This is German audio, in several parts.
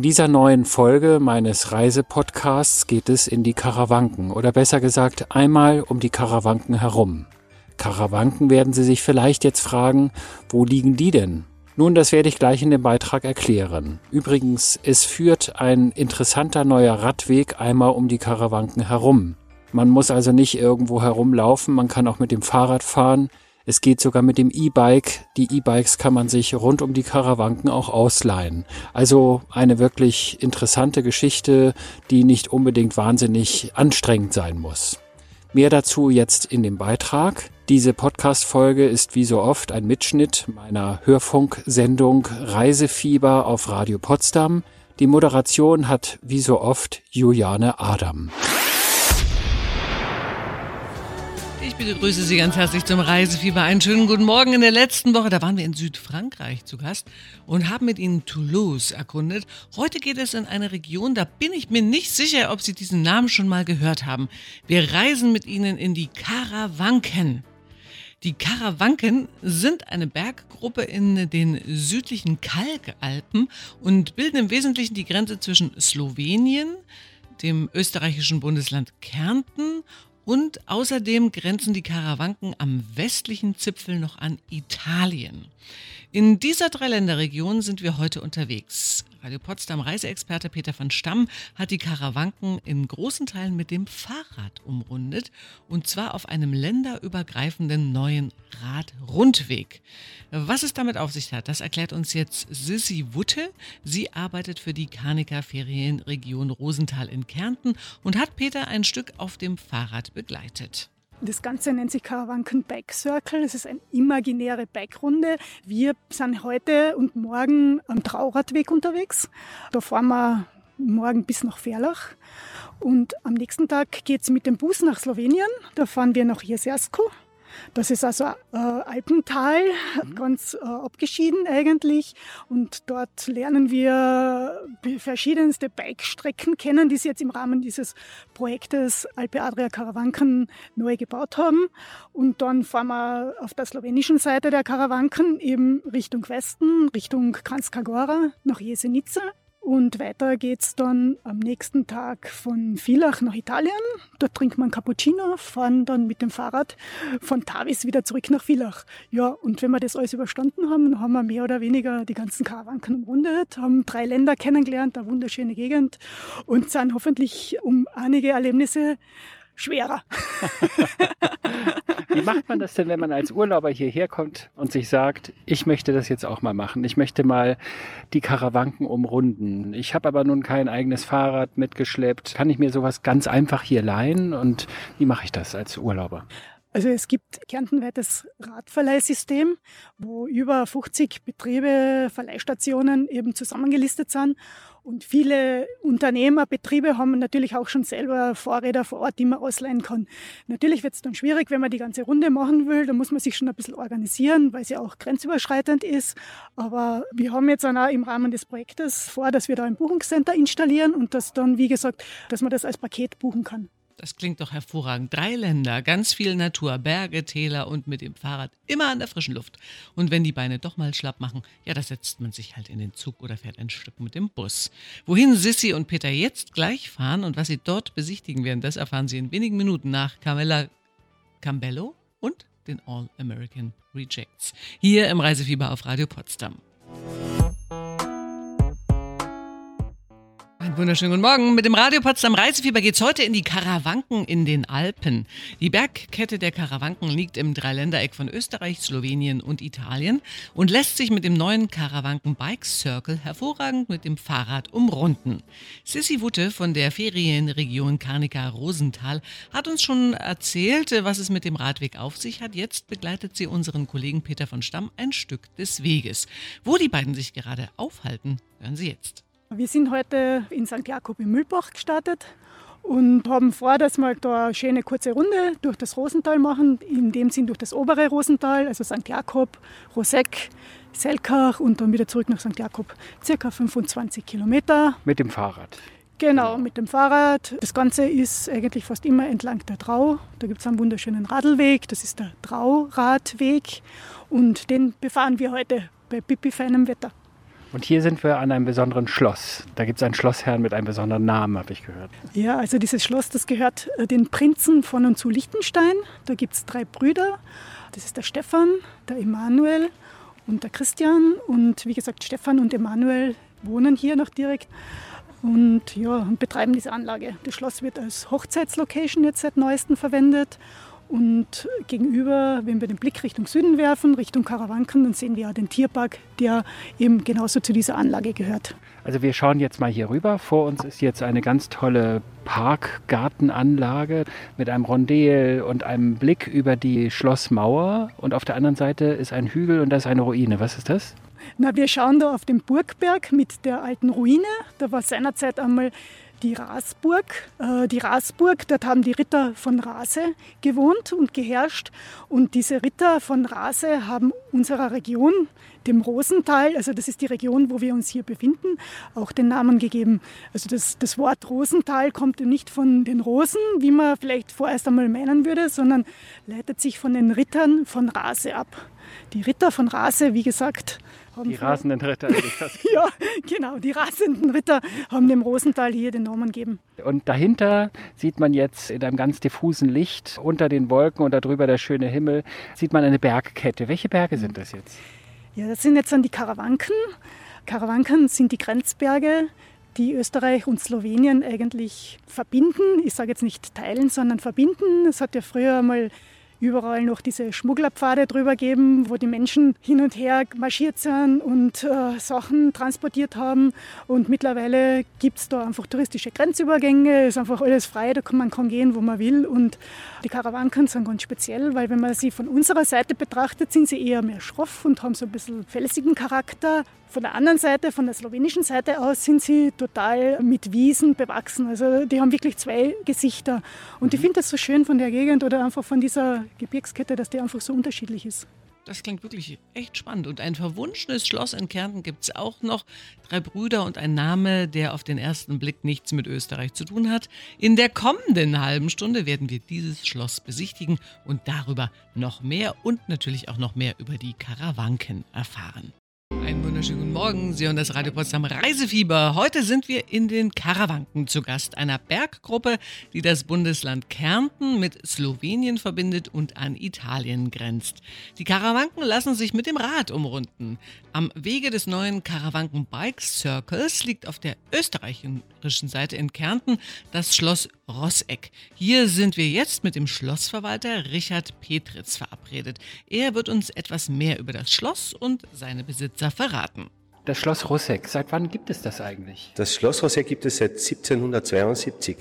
In dieser neuen Folge meines Reisepodcasts geht es in die Karawanken oder besser gesagt einmal um die Karawanken herum. Karawanken werden Sie sich vielleicht jetzt fragen, wo liegen die denn? Nun, das werde ich gleich in dem Beitrag erklären. Übrigens, es führt ein interessanter neuer Radweg einmal um die Karawanken herum. Man muss also nicht irgendwo herumlaufen, man kann auch mit dem Fahrrad fahren. Es geht sogar mit dem E-Bike. Die E-Bikes kann man sich rund um die Karawanken auch ausleihen. Also eine wirklich interessante Geschichte, die nicht unbedingt wahnsinnig anstrengend sein muss. Mehr dazu jetzt in dem Beitrag. Diese Podcast-Folge ist wie so oft ein Mitschnitt meiner Hörfunksendung Reisefieber auf Radio Potsdam. Die Moderation hat wie so oft Juliane Adam. Begrüße Sie ganz herzlich zum Reisefieber. Einen schönen guten Morgen. In der letzten Woche, da waren wir in Südfrankreich zu Gast und haben mit Ihnen Toulouse erkundet. Heute geht es in eine Region, da bin ich mir nicht sicher, ob Sie diesen Namen schon mal gehört haben. Wir reisen mit Ihnen in die Karawanken. Die Karawanken sind eine Berggruppe in den südlichen Kalkalpen und bilden im Wesentlichen die Grenze zwischen Slowenien, dem österreichischen Bundesland Kärnten und außerdem grenzen die Karawanken am westlichen Zipfel noch an Italien. In dieser Dreiländerregion sind wir heute unterwegs. Radio Potsdam Reiseexperte Peter von Stamm hat die Karawanken in großen Teilen mit dem Fahrrad umrundet und zwar auf einem länderübergreifenden neuen Radrundweg. Was es damit auf sich hat, das erklärt uns jetzt Sissi Wutte. Sie arbeitet für die Karnika Ferienregion Rosenthal in Kärnten und hat Peter ein Stück auf dem Fahrrad begleitet. Das Ganze nennt sich Karawanken Bike Circle. Es ist eine imaginäre Bike-Runde. Wir sind heute und morgen am Trauradweg unterwegs. Da fahren wir morgen bis nach Ferlach. Und am nächsten Tag geht es mit dem Bus nach Slowenien. Da fahren wir nach Jesersko. Das ist also äh, Alpental, mhm. ganz äh, abgeschieden eigentlich. Und dort lernen wir verschiedenste Bike-Strecken kennen, die sie jetzt im Rahmen dieses Projektes Alpe Adria Karawanken neu gebaut haben. Und dann fahren wir auf der slowenischen Seite der Karawanken eben Richtung Westen, Richtung Kranjska Gora, nach Jesenica. Und weiter geht's dann am nächsten Tag von Villach nach Italien. Dort trinkt man Cappuccino, fahren dann mit dem Fahrrad von Tavis wieder zurück nach Villach. Ja, und wenn wir das alles überstanden haben, haben wir mehr oder weniger die ganzen Karawanken umrundet, haben drei Länder kennengelernt, eine wunderschöne Gegend und sind hoffentlich um einige Erlebnisse schwerer. Wie macht man das denn, wenn man als Urlauber hierher kommt und sich sagt, ich möchte das jetzt auch mal machen? Ich möchte mal die Karawanken umrunden. Ich habe aber nun kein eigenes Fahrrad mitgeschleppt. Kann ich mir sowas ganz einfach hier leihen? Und wie mache ich das als Urlauber? Also es gibt kärntenweites Radverleihsystem, wo über 50 Betriebe, Verleihstationen eben zusammengelistet sind. Und viele Unternehmer, Betriebe haben natürlich auch schon selber Fahrräder vor Ort, die man ausleihen kann. Natürlich wird es dann schwierig, wenn man die ganze Runde machen will. Da muss man sich schon ein bisschen organisieren, weil sie auch grenzüberschreitend ist. Aber wir haben jetzt auch im Rahmen des Projektes vor, dass wir da ein Buchungscenter installieren und dass dann, wie gesagt, dass man das als Paket buchen kann. Das klingt doch hervorragend. Drei Länder, ganz viel Natur, Berge, Täler und mit dem Fahrrad immer an der frischen Luft. Und wenn die Beine doch mal schlapp machen, ja, da setzt man sich halt in den Zug oder fährt ein Stück mit dem Bus. Wohin Sissy und Peter jetzt gleich fahren und was sie dort besichtigen werden, das erfahren Sie in wenigen Minuten nach Carmella Cambello und den All American Rejects. Hier im Reisefieber auf Radio Potsdam. Einen wunderschönen guten Morgen. Mit dem Radio Potsdam Reisefieber geht's heute in die Karawanken in den Alpen. Die Bergkette der Karawanken liegt im Dreiländereck von Österreich, Slowenien und Italien und lässt sich mit dem neuen Karawanken Bike Circle hervorragend mit dem Fahrrad umrunden. Sissy Wutte von der Ferienregion Karnika Rosenthal hat uns schon erzählt, was es mit dem Radweg auf sich hat. Jetzt begleitet sie unseren Kollegen Peter von Stamm ein Stück des Weges. Wo die beiden sich gerade aufhalten, hören Sie jetzt. Wir sind heute in St. Jakob im Mühlbach gestartet und haben vor, dass wir da eine schöne kurze Runde durch das Rosental machen, in dem Sinn durch das obere Rosental, also St. Jakob, Roseck, Selkach und dann wieder zurück nach St. Jakob. Circa 25 Kilometer. Mit dem Fahrrad? Genau, mit dem Fahrrad. Das Ganze ist eigentlich fast immer entlang der Trau. Da gibt es einen wunderschönen Radlweg, das ist der Trauradweg und den befahren wir heute bei pipi feinem Wetter. Und hier sind wir an einem besonderen Schloss. Da gibt es einen Schlossherrn mit einem besonderen Namen, habe ich gehört. Ja, also dieses Schloss, das gehört äh, den Prinzen von und zu Liechtenstein. Da gibt es drei Brüder. Das ist der Stefan, der Emanuel und der Christian. Und wie gesagt, Stefan und Emanuel wohnen hier noch direkt und ja, betreiben diese Anlage. Das Schloss wird als Hochzeitslocation jetzt seit neuestem verwendet. Und gegenüber, wenn wir den Blick Richtung Süden werfen, Richtung Karawanken, dann sehen wir ja den Tierpark, der eben genauso zu dieser Anlage gehört. Also wir schauen jetzt mal hier rüber. Vor uns ist jetzt eine ganz tolle Parkgartenanlage mit einem Rondel und einem Blick über die Schlossmauer. Und auf der anderen Seite ist ein Hügel und da ist eine Ruine. Was ist das? Na, wir schauen da auf den Burgberg mit der alten Ruine. Da war seinerzeit einmal die Rasburg. Äh, die Rasburg, dort haben die Ritter von Rase gewohnt und geherrscht. Und diese Ritter von Rase haben unserer Region, dem Rosental, also das ist die Region, wo wir uns hier befinden, auch den Namen gegeben. Also das, das Wort Rosental kommt nicht von den Rosen, wie man vielleicht vorerst einmal meinen würde, sondern leitet sich von den Rittern von Rase ab. Die Ritter von Rase, wie gesagt, die rasenden Ritter. ja, genau, die rasenden Ritter haben dem Rosental hier den Namen gegeben. Und dahinter sieht man jetzt in einem ganz diffusen Licht unter den Wolken und darüber der schöne Himmel, sieht man eine Bergkette. Welche Berge sind das jetzt? Ja, das sind jetzt dann die Karawanken. Karawanken sind die Grenzberge, die Österreich und Slowenien eigentlich verbinden. Ich sage jetzt nicht teilen, sondern verbinden. Es hat ja früher mal überall noch diese Schmugglerpfade drüber geben, wo die Menschen hin und her marschiert sind und äh, Sachen transportiert haben. Und mittlerweile gibt es da einfach touristische Grenzübergänge, ist einfach alles frei, da kann man kann gehen, wo man will. Und die Karawanken sind ganz speziell, weil wenn man sie von unserer Seite betrachtet, sind sie eher mehr schroff und haben so ein bisschen felsigen Charakter. Von der anderen Seite, von der slowenischen Seite aus, sind sie total mit Wiesen bewachsen. Also die haben wirklich zwei Gesichter. Und ich mhm. finde das so schön von der Gegend oder einfach von dieser Gebirgskette, dass die einfach so unterschiedlich ist. Das klingt wirklich echt spannend. Und ein verwunschenes Schloss in Kärnten gibt es auch noch. Drei Brüder und ein Name, der auf den ersten Blick nichts mit Österreich zu tun hat. In der kommenden halben Stunde werden wir dieses Schloss besichtigen und darüber noch mehr und natürlich auch noch mehr über die Karawanken erfahren. Einen wunderschönen guten Morgen. Sie hören das Radio Potsdam Reisefieber. Heute sind wir in den Karawanken zu Gast, einer Berggruppe, die das Bundesland Kärnten mit Slowenien verbindet und an Italien grenzt. Die Karawanken lassen sich mit dem Rad umrunden. Am Wege des neuen Karawanken Bike Circles liegt auf der österreichischen Seite in Kärnten das Schloss Rosseck. Hier sind wir jetzt mit dem Schlossverwalter Richard Petritz verabredet. Er wird uns etwas mehr über das Schloss und seine Besitzer verraten. Das Schloss Rosseck, seit wann gibt es das eigentlich? Das Schloss Rosseck gibt es seit 1772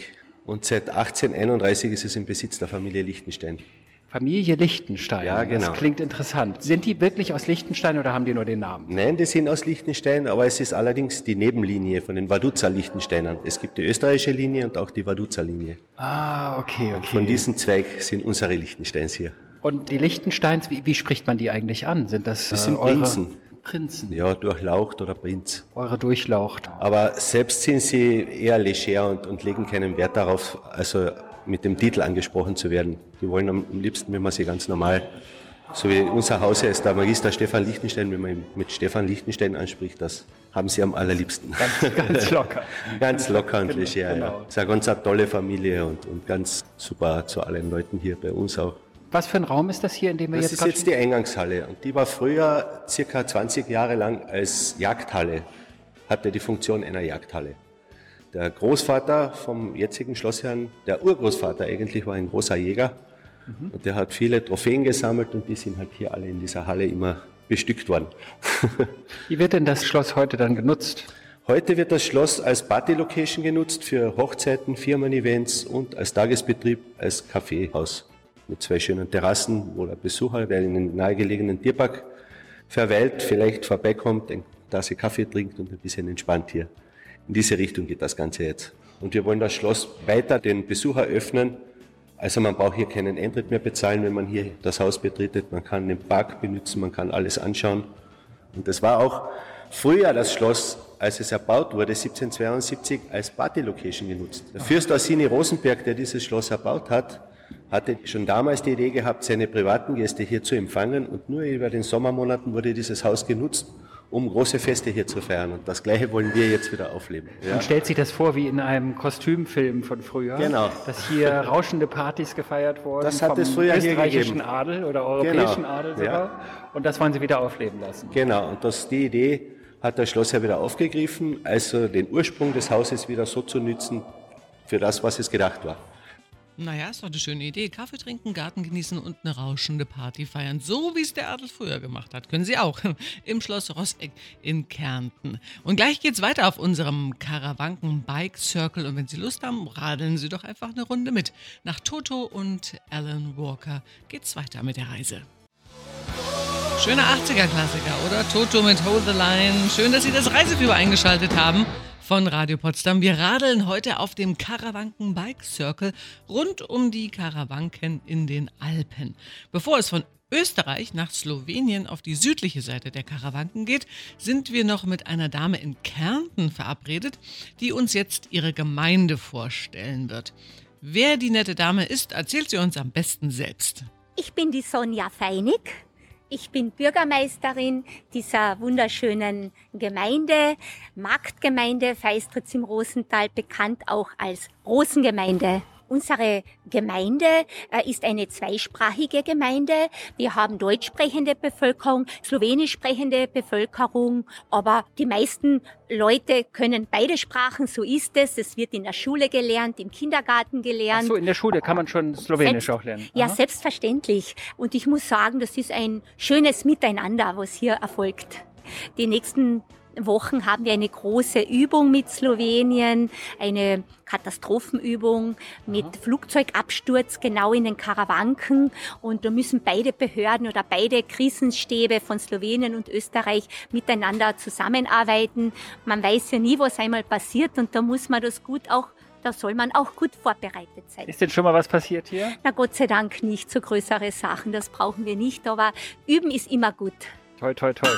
und seit 1831 ist es im Besitz der Familie Lichtenstein. Familie Lichtenstein. Ja, genau. Das klingt interessant. Sind die wirklich aus Lichtenstein oder haben die nur den Namen? Nein, die sind aus Lichtenstein, aber es ist allerdings die Nebenlinie von den Vaduzza Lichtensteinern. Es gibt die österreichische Linie und auch die Vaduzza Linie. Ah, okay, okay. Von diesem Zweig sind unsere Lichtensteins hier. Und die Lichtensteins, wie, wie spricht man die eigentlich an? Sind das, das sind äh, Prinzen. Prinzen? Ja, durchlaucht oder Prinz. Eure durchlaucht. Aber selbst sind sie eher leger und, und legen keinen Wert darauf, also mit dem Titel angesprochen zu werden. Die wollen am liebsten, wenn man sie ganz normal, so wie unser Haus ist der Magister Stefan Lichtenstein, wenn man ihn mit Stefan Lichtenstein anspricht, das haben sie am allerliebsten. Ganz, ganz locker. ganz locker und genau, leger, genau. ja. Es ist eine ganz eine tolle Familie und, und ganz super zu allen Leuten hier bei uns auch. Was für ein Raum ist das hier, in dem wir das jetzt Das ist jetzt die Eingangshalle und die war früher circa 20 Jahre lang als Jagdhalle, hatte die Funktion einer Jagdhalle. Der Großvater vom jetzigen Schlossherrn, der Urgroßvater eigentlich, war ein großer Jäger. Mhm. Und der hat viele Trophäen gesammelt und die sind halt hier alle in dieser Halle immer bestückt worden. Wie wird denn das Schloss heute dann genutzt? Heute wird das Schloss als Party-Location genutzt für Hochzeiten, Firmen-Events und als Tagesbetrieb, als Kaffeehaus mit zwei schönen Terrassen, wo der Besucher, der in den nahegelegenen Tierpark verweilt, vielleicht vorbeikommt, eine Tasse Kaffee trinkt und ein bisschen entspannt hier. In diese Richtung geht das Ganze jetzt. Und wir wollen das Schloss weiter den Besucher öffnen. Also man braucht hier keinen Eintritt mehr bezahlen, wenn man hier das Haus betretet. Man kann den Park benutzen, man kann alles anschauen. Und das war auch früher das Schloss, als es erbaut wurde, 1772, als Party-Location genutzt. Der Fürst Orsini Rosenberg, der dieses Schloss erbaut hat, hatte schon damals die Idee gehabt, seine privaten Gäste hier zu empfangen und nur über den Sommermonaten wurde dieses Haus genutzt um große Feste hier zu feiern. Und das Gleiche wollen wir jetzt wieder aufleben. Ja? Man stellt sich das vor wie in einem Kostümfilm von früher. Genau. Dass hier rauschende Partys gefeiert wurden. Das hat es früher hier gegeben. Adel oder europäischen genau. Adel sogar. Ja. Und das wollen Sie wieder aufleben lassen. Genau. Und das, die Idee hat das Schloss ja wieder aufgegriffen, also den Ursprung des Hauses wieder so zu nützen für das, was es gedacht war. Naja, ist doch eine schöne Idee. Kaffee trinken, Garten genießen und eine rauschende Party feiern. So wie es der Adel früher gemacht hat. Können Sie auch. Im Schloss Rosseck in Kärnten. Und gleich geht's weiter auf unserem Karawanken Bike Circle. Und wenn Sie Lust haben, radeln Sie doch einfach eine Runde mit. Nach Toto und Alan Walker geht's weiter mit der Reise. Schöner 80er-Klassiker, oder? Toto mit Hold the Line. Schön, dass Sie das Reisefieber eingeschaltet haben von Radio Potsdam. Wir radeln heute auf dem Karawanken Bike Circle rund um die Karawanken in den Alpen. Bevor es von Österreich nach Slowenien auf die südliche Seite der Karawanken geht, sind wir noch mit einer Dame in Kärnten verabredet, die uns jetzt ihre Gemeinde vorstellen wird. Wer die nette Dame ist, erzählt sie uns am besten selbst. Ich bin die Sonja Feinig. Ich bin Bürgermeisterin dieser wunderschönen Gemeinde, Marktgemeinde Feistritz im Rosental, bekannt auch als Rosengemeinde. Unsere Gemeinde äh, ist eine zweisprachige Gemeinde. Wir haben deutsch sprechende Bevölkerung, slowenisch sprechende Bevölkerung, aber die meisten Leute können beide Sprachen, so ist es. Es wird in der Schule gelernt, im Kindergarten gelernt. Ach so, in der Schule kann man schon Slowenisch Selbst, auch lernen. Aha. Ja, selbstverständlich. Und ich muss sagen, das ist ein schönes Miteinander, was hier erfolgt. Die nächsten Wochen haben wir eine große Übung mit Slowenien, eine Katastrophenübung mit Aha. Flugzeugabsturz genau in den Karawanken. Und da müssen beide Behörden oder beide Krisenstäbe von Slowenien und Österreich miteinander zusammenarbeiten. Man weiß ja nie, was einmal passiert und da muss man das gut auch da soll man auch gut vorbereitet sein. Ist denn schon mal was passiert hier? Na Gott sei Dank nicht, so größere Sachen, das brauchen wir nicht, aber üben ist immer gut. Toi, toi, toi.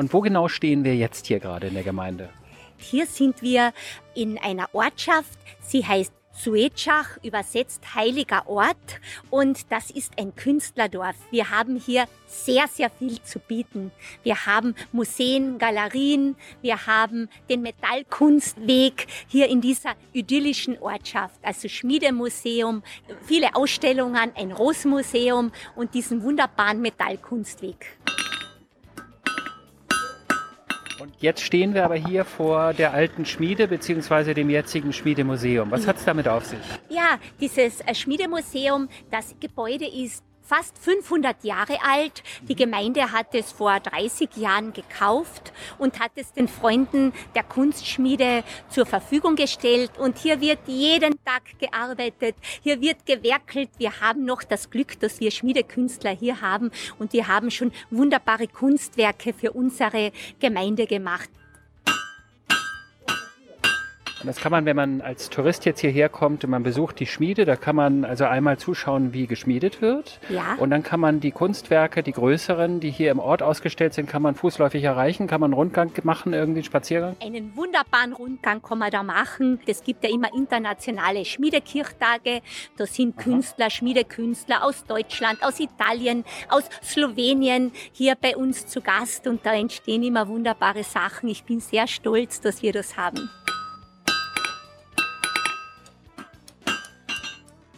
Und wo genau stehen wir jetzt hier gerade in der Gemeinde? Hier sind wir in einer Ortschaft. Sie heißt Suetschach, übersetzt heiliger Ort. Und das ist ein Künstlerdorf. Wir haben hier sehr, sehr viel zu bieten. Wir haben Museen, Galerien, wir haben den Metallkunstweg hier in dieser idyllischen Ortschaft. Also Schmiedemuseum, viele Ausstellungen, ein Rosenmuseum und diesen wunderbaren Metallkunstweg. Und jetzt stehen wir aber hier vor der alten Schmiede bzw. dem jetzigen Schmiedemuseum. Was hat es damit auf sich? Ja, dieses äh, Schmiedemuseum, das Gebäude ist fast 500 Jahre alt. Die Gemeinde hat es vor 30 Jahren gekauft und hat es den Freunden der Kunstschmiede zur Verfügung gestellt. Und hier wird jeden Tag gearbeitet, hier wird gewerkelt. Wir haben noch das Glück, dass wir Schmiedekünstler hier haben und wir haben schon wunderbare Kunstwerke für unsere Gemeinde gemacht. Und das kann man, wenn man als Tourist jetzt hierher kommt und man besucht die Schmiede, da kann man also einmal zuschauen, wie geschmiedet wird. Ja. Und dann kann man die Kunstwerke, die größeren, die hier im Ort ausgestellt sind, kann man fußläufig erreichen, kann man einen Rundgang machen, irgendwie einen Spaziergang? Einen wunderbaren Rundgang kann man da machen. Es gibt ja immer internationale Schmiedekirchtage. Da sind Aha. Künstler, Schmiedekünstler aus Deutschland, aus Italien, aus Slowenien hier bei uns zu Gast und da entstehen immer wunderbare Sachen. Ich bin sehr stolz, dass wir das haben.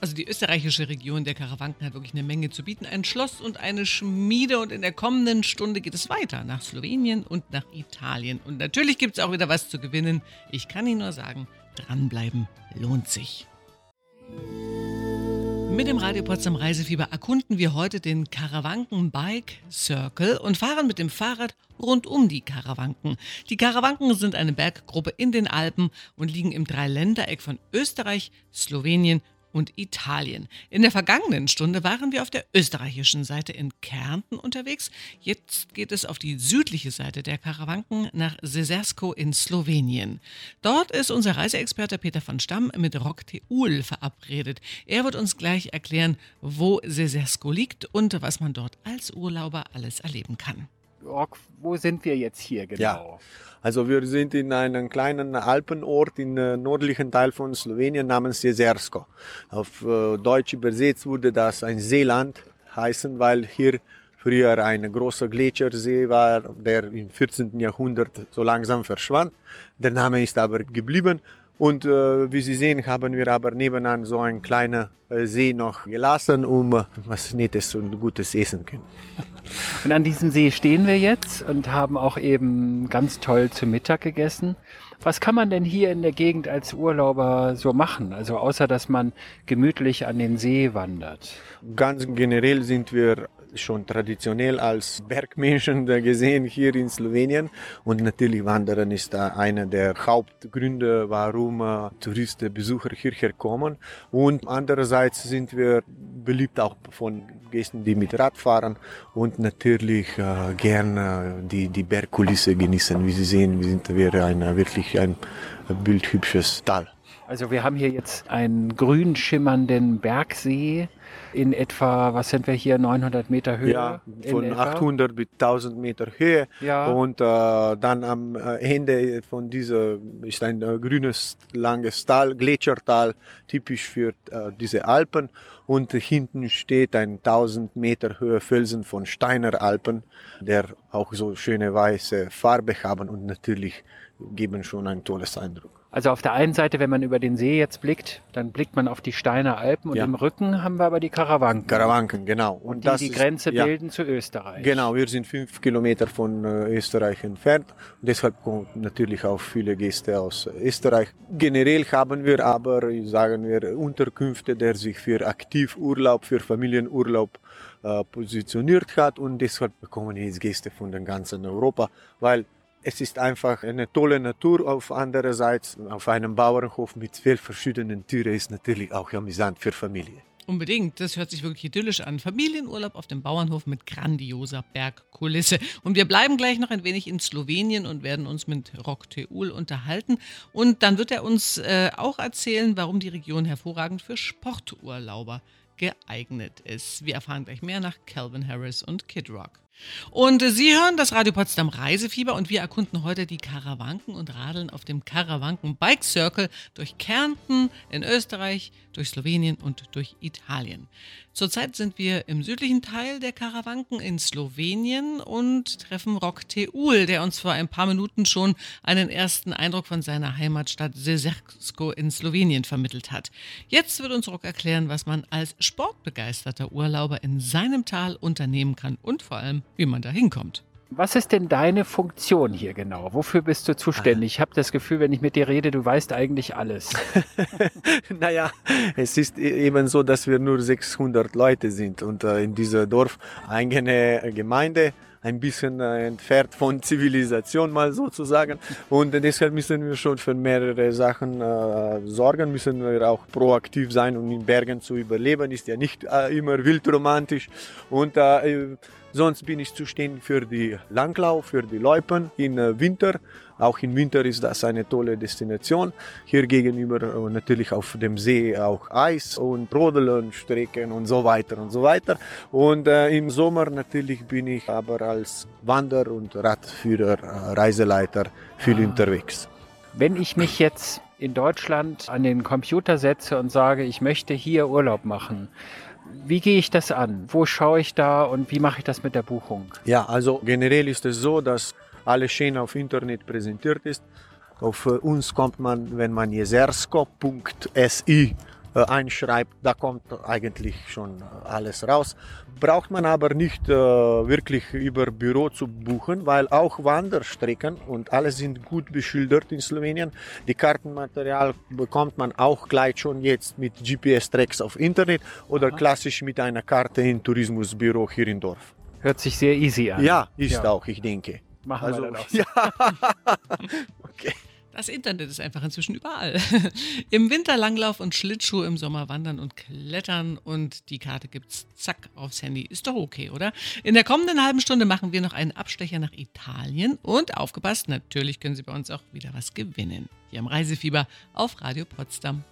Also die österreichische Region der Karawanken hat wirklich eine Menge zu bieten. Ein Schloss und eine Schmiede. Und in der kommenden Stunde geht es weiter nach Slowenien und nach Italien. Und natürlich gibt es auch wieder was zu gewinnen. Ich kann Ihnen nur sagen, dranbleiben lohnt sich. Mit dem Radio Potsdam Reisefieber erkunden wir heute den Karawanken Bike Circle und fahren mit dem Fahrrad rund um die Karawanken. Die Karawanken sind eine Berggruppe in den Alpen und liegen im Dreiländereck von Österreich, Slowenien und Italien. In der vergangenen Stunde waren wir auf der österreichischen Seite in Kärnten unterwegs. Jetzt geht es auf die südliche Seite der Karawanken nach Sesersko in Slowenien. Dort ist unser Reiseexperte Peter von Stamm mit Rock Teul verabredet. Er wird uns gleich erklären, wo Sesersko liegt und was man dort als Urlauber alles erleben kann. Rock, wo sind wir jetzt hier genau? Ja. Also wir sind in einem kleinen Alpenort im äh, nördlichen Teil von Slowenien namens Jezersko. Auf äh, Deutsch übersetzt würde das ein Seeland heißen, weil hier früher ein großer Gletschersee war, der im 14. Jahrhundert so langsam verschwand. Der Name ist aber geblieben. Und äh, wie Sie sehen, haben wir aber nebenan so einen kleinen äh, See noch gelassen, um äh, was Nettes und Gutes essen können. Und an diesem See stehen wir jetzt und haben auch eben ganz toll zu Mittag gegessen. Was kann man denn hier in der Gegend als Urlauber so machen? Also außer dass man gemütlich an den See wandert. Ganz generell sind wir schon traditionell als Bergmenschen gesehen hier in Slowenien. Und natürlich Wandern ist da einer der Hauptgründe, warum äh, Touristen, Besucher hierher kommen. Und andererseits sind wir beliebt auch von Gästen, die mit Rad fahren und natürlich äh, gerne die, die Bergkulisse genießen. Wie Sie sehen, sind wir ein, wirklich ein bildhübsches Tal. Also wir haben hier jetzt einen grün schimmernden Bergsee in etwa, was sind wir hier, 900 Meter Höhe? Ja, von 800 bis 1000 Meter Höhe. Ja. Und äh, dann am äh, Ende von dieser ist ein äh, grünes, langes Tal, Gletschertal, typisch für äh, diese Alpen. Und hinten steht ein 1000 Meter hoher Felsen von Steiner Alpen, der auch so schöne weiße Farbe haben und natürlich geben schon ein tolles Eindruck. Also auf der einen Seite, wenn man über den See jetzt blickt, dann blickt man auf die Steiner Alpen und ja. im Rücken haben wir aber die Karawanken. Karawanken, genau. Und, und die das die Grenze ist, bilden ja. zu Österreich. Genau, wir sind fünf Kilometer von äh, Österreich entfernt. Und deshalb kommen natürlich auch viele Gäste aus Österreich. Generell haben wir aber, sagen wir, Unterkünfte, der sich für Aktivurlaub, für Familienurlaub äh, positioniert hat. Und deshalb bekommen jetzt Gäste von den ganzen Europa, weil es ist einfach eine tolle Natur. Auf andererseits auf einem Bauernhof mit zwölf verschiedenen Tieren ist natürlich auch amüsant für Familie. Unbedingt, das hört sich wirklich idyllisch an. Familienurlaub auf dem Bauernhof mit grandioser Bergkulisse. Und wir bleiben gleich noch ein wenig in Slowenien und werden uns mit Rock Teul unterhalten. Und dann wird er uns äh, auch erzählen, warum die Region hervorragend für Sporturlauber geeignet ist. Wir erfahren gleich mehr nach Calvin Harris und Kid Rock. Und Sie hören das Radio Potsdam Reisefieber und wir erkunden heute die Karawanken und radeln auf dem Karawanken Bike Circle durch Kärnten in Österreich, durch Slowenien und durch Italien. Zurzeit sind wir im südlichen Teil der Karawanken in Slowenien und treffen Rock Teul, der uns vor ein paar Minuten schon einen ersten Eindruck von seiner Heimatstadt Sezersko in Slowenien vermittelt hat. Jetzt wird uns Rock erklären, was man als sportbegeisterter Urlauber in seinem Tal unternehmen kann und vor allem, wie man da hinkommt. Was ist denn deine Funktion hier genau? Wofür bist du zuständig? Ich habe das Gefühl, wenn ich mit dir rede, du weißt eigentlich alles. naja, es ist e-, eben so, dass wir nur 600 Leute sind und äh, in dieser Dorf eigene Gemeinde ein bisschen äh, entfernt von Zivilisation mal sozusagen. Und deshalb müssen wir schon für mehrere Sachen äh, sorgen, müssen wir auch proaktiv sein, um in Bergen zu überleben. Ist ja nicht äh, immer wildromantisch. Und äh, sonst bin ich zuständig für die Langlauf, für die Loipen im äh, Winter. Auch im Winter ist das eine tolle Destination. Hier gegenüber äh, natürlich auf dem See auch Eis und Rodeln, Strecken und so weiter und so weiter. Und äh, im Sommer natürlich bin ich aber als Wander- und Radführer, äh, Reiseleiter viel ah. unterwegs. Wenn ich mich jetzt in Deutschland an den Computer setze und sage, ich möchte hier Urlaub machen, wie gehe ich das an? Wo schaue ich da und wie mache ich das mit der Buchung? Ja, also generell ist es so, dass alles schön auf Internet präsentiert ist. Auf uns kommt man, wenn man jesersko.si äh, einschreibt, da kommt eigentlich schon alles raus. Braucht man aber nicht äh, wirklich über Büro zu buchen, weil auch Wanderstrecken und alles sind gut beschildert in Slowenien. Die Kartenmaterial bekommt man auch gleich schon jetzt mit GPS-Tracks auf Internet oder Aha. klassisch mit einer Karte im Tourismusbüro hier im Dorf. Hört sich sehr easy an. Ja, ist ja. auch, ich denke. Machen also, wir dann auch. Ja. okay. Das Internet ist einfach inzwischen überall. Im Winter Langlauf und Schlittschuh, im Sommer wandern und klettern und die Karte gibt's zack aufs Handy. Ist doch okay, oder? In der kommenden halben Stunde machen wir noch einen Abstecher nach Italien und aufgepasst, natürlich können Sie bei uns auch wieder was gewinnen. Hier am Reisefieber auf Radio Potsdam.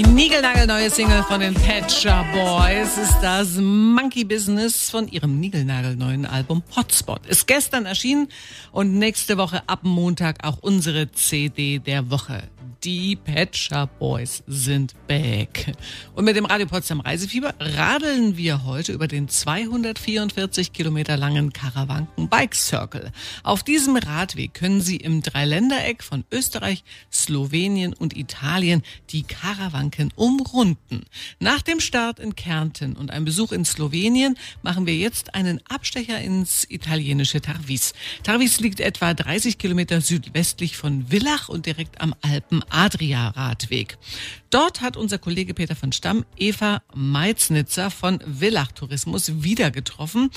Die niegelnagelneue Single von den Shop Boys ist das Monkey Business von ihrem niegelnagelneuen Album Hotspot. Ist gestern erschienen und nächste Woche ab Montag auch unsere CD der Woche. Die Patcher Boys sind back. Und mit dem Radio Potsdam Reisefieber radeln wir heute über den 244 Kilometer langen Karawanken Bike Circle. Auf diesem Radweg können Sie im Dreiländereck von Österreich, Slowenien und Italien die Karawanken umrunden. Nach dem Start in Kärnten und einem Besuch in Slowenien machen wir jetzt einen Abstecher ins italienische Tarvis. Tarvis liegt etwa 30 Kilometer südwestlich von Villach und direkt am Alpen Adria-Radweg. Dort hat unser Kollege Peter von Stamm Eva Meiznitzer von Villach Tourismus wieder getroffen,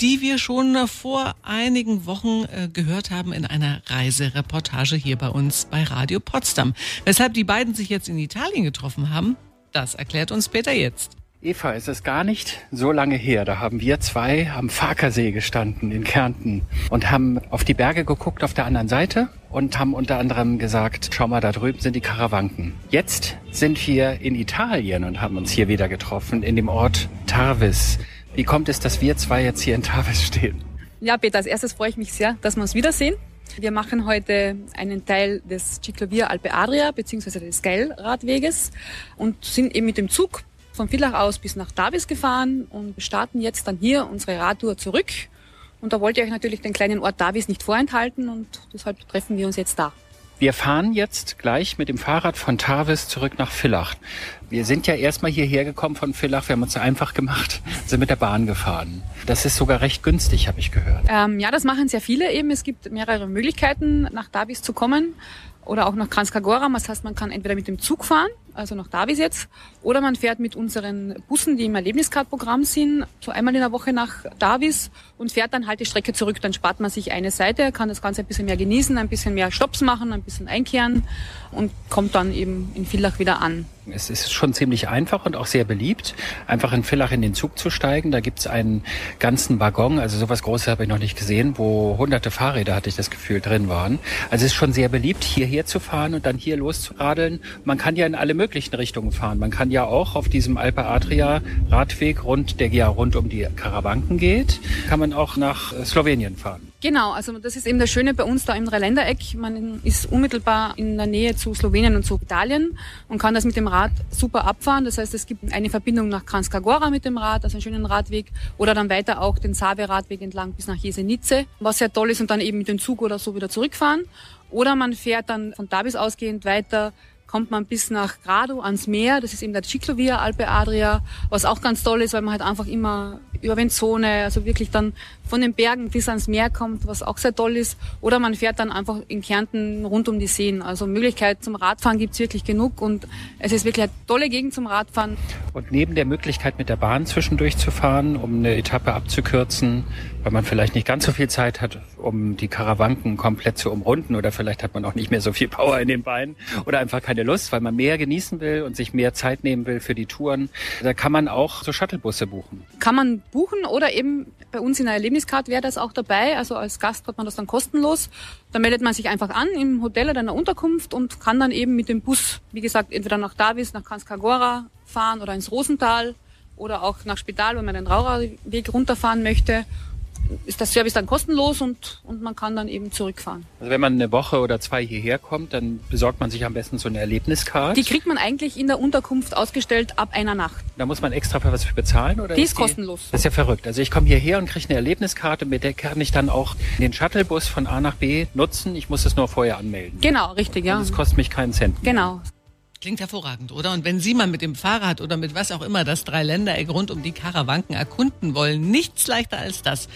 die wir schon vor einigen Wochen äh, gehört haben in einer Reisereportage hier bei uns bei Radio Potsdam. Weshalb die beiden sich jetzt in Italien getroffen haben, das erklärt uns Peter jetzt. Eva, es ist gar nicht so lange her. Da haben wir zwei am Farkersee gestanden in Kärnten und haben auf die Berge geguckt auf der anderen Seite und haben unter anderem gesagt, schau mal, da drüben sind die Karawanken. Jetzt sind wir in Italien und haben uns hier wieder getroffen in dem Ort Tarvis. Wie kommt es, dass wir zwei jetzt hier in Tarvis stehen? Ja, Peter, als erstes freue ich mich sehr, dass wir uns wiedersehen. Wir machen heute einen Teil des Ciclovia Alpe Adria bzw. des Geil-Radweges und sind eben mit dem Zug von Villach aus bis nach Davis gefahren und starten jetzt dann hier unsere Radtour zurück. Und da wollte ich euch natürlich den kleinen Ort Davis nicht vorenthalten und deshalb treffen wir uns jetzt da. Wir fahren jetzt gleich mit dem Fahrrad von Tarvis zurück nach Villach. Wir sind ja erstmal hierher gekommen von Villach, wir haben uns einfach gemacht, sind mit der Bahn gefahren. Das ist sogar recht günstig, habe ich gehört. Ähm, ja, das machen sehr viele eben. Es gibt mehrere Möglichkeiten, nach Davis zu kommen oder auch nach Kranskagora. Das heißt, man kann entweder mit dem Zug fahren, also nach Davis jetzt, oder man fährt mit unseren Bussen, die im Erlebniskartprogramm sind, so einmal in der Woche nach Davis und fährt dann halt die Strecke zurück. Dann spart man sich eine Seite, kann das Ganze ein bisschen mehr genießen, ein bisschen mehr Stops machen, ein bisschen einkehren und kommt dann eben in Villach wieder an. Es ist schon ziemlich einfach und auch sehr beliebt, einfach in Villach in den Zug zu steigen. Da gibt's einen ganzen Waggon, also sowas Großes habe ich noch nicht gesehen, wo hunderte Fahrräder, hatte ich das Gefühl, drin waren. Also es ist schon sehr beliebt, hierher zu fahren und dann hier loszuradeln. Man kann ja in alle möglichen Richtungen fahren. Man kann ja auch auf diesem Alpe Adria Radweg rund, der ja rund um die Karawanken geht, kann man auch nach Slowenien fahren. Genau, also das ist eben das Schöne bei uns da im Dreiländereck. Man ist unmittelbar in der Nähe zu Slowenien und zu Italien und kann das mit dem Rad super abfahren. Das heißt, es gibt eine Verbindung nach Kranskagora mit dem Rad, also einen schönen Radweg, oder dann weiter auch den Save-Radweg entlang bis nach Jesenice, was sehr toll ist und dann eben mit dem Zug oder so wieder zurückfahren. Oder man fährt dann von Davis ausgehend weiter kommt man bis nach Grado ans Meer. Das ist eben der Ciclovia Alpe Adria, was auch ganz toll ist, weil man halt einfach immer über Venzone, also wirklich dann von den Bergen bis ans Meer kommt, was auch sehr toll ist. Oder man fährt dann einfach in Kärnten rund um die Seen. Also Möglichkeit zum Radfahren gibt's wirklich genug und es ist wirklich eine tolle Gegend zum Radfahren. Und neben der Möglichkeit mit der Bahn zwischendurch zu fahren, um eine Etappe abzukürzen, weil man vielleicht nicht ganz so viel Zeit hat, um die Karawanken komplett zu umrunden oder vielleicht hat man auch nicht mehr so viel Power in den Beinen oder einfach keine Lust, weil man mehr genießen will und sich mehr Zeit nehmen will für die Touren. Da kann man auch so Shuttlebusse buchen. Kann man buchen oder eben bei uns in der Erlebniscard wäre das auch dabei. Also als Gast hat man das dann kostenlos. Da meldet man sich einfach an im Hotel oder in der Unterkunft und kann dann eben mit dem Bus, wie gesagt, entweder nach Davis, nach Kanskagora fahren oder ins Rosental oder auch nach Spital, wenn man den Raurerweg runterfahren möchte ist das Service dann kostenlos und, und man kann dann eben zurückfahren. Also wenn man eine Woche oder zwei hierher kommt, dann besorgt man sich am besten so eine Erlebniskarte. Die kriegt man eigentlich in der Unterkunft ausgestellt ab einer Nacht. Da muss man extra für was bezahlen? Oder die ist, ist kostenlos. das ist ja verrückt. Also ich komme hierher und kriege eine Erlebniskarte, mit der kann ich dann auch den Shuttlebus von A nach B nutzen. Ich muss es nur vorher anmelden. Genau, richtig, ja. Und es kostet mich keinen Cent. Genau. Klingt hervorragend, oder? Und wenn Sie mal mit dem Fahrrad oder mit was auch immer das Dreiländereck rund um die Karawanken erkunden wollen, nichts leichter als das.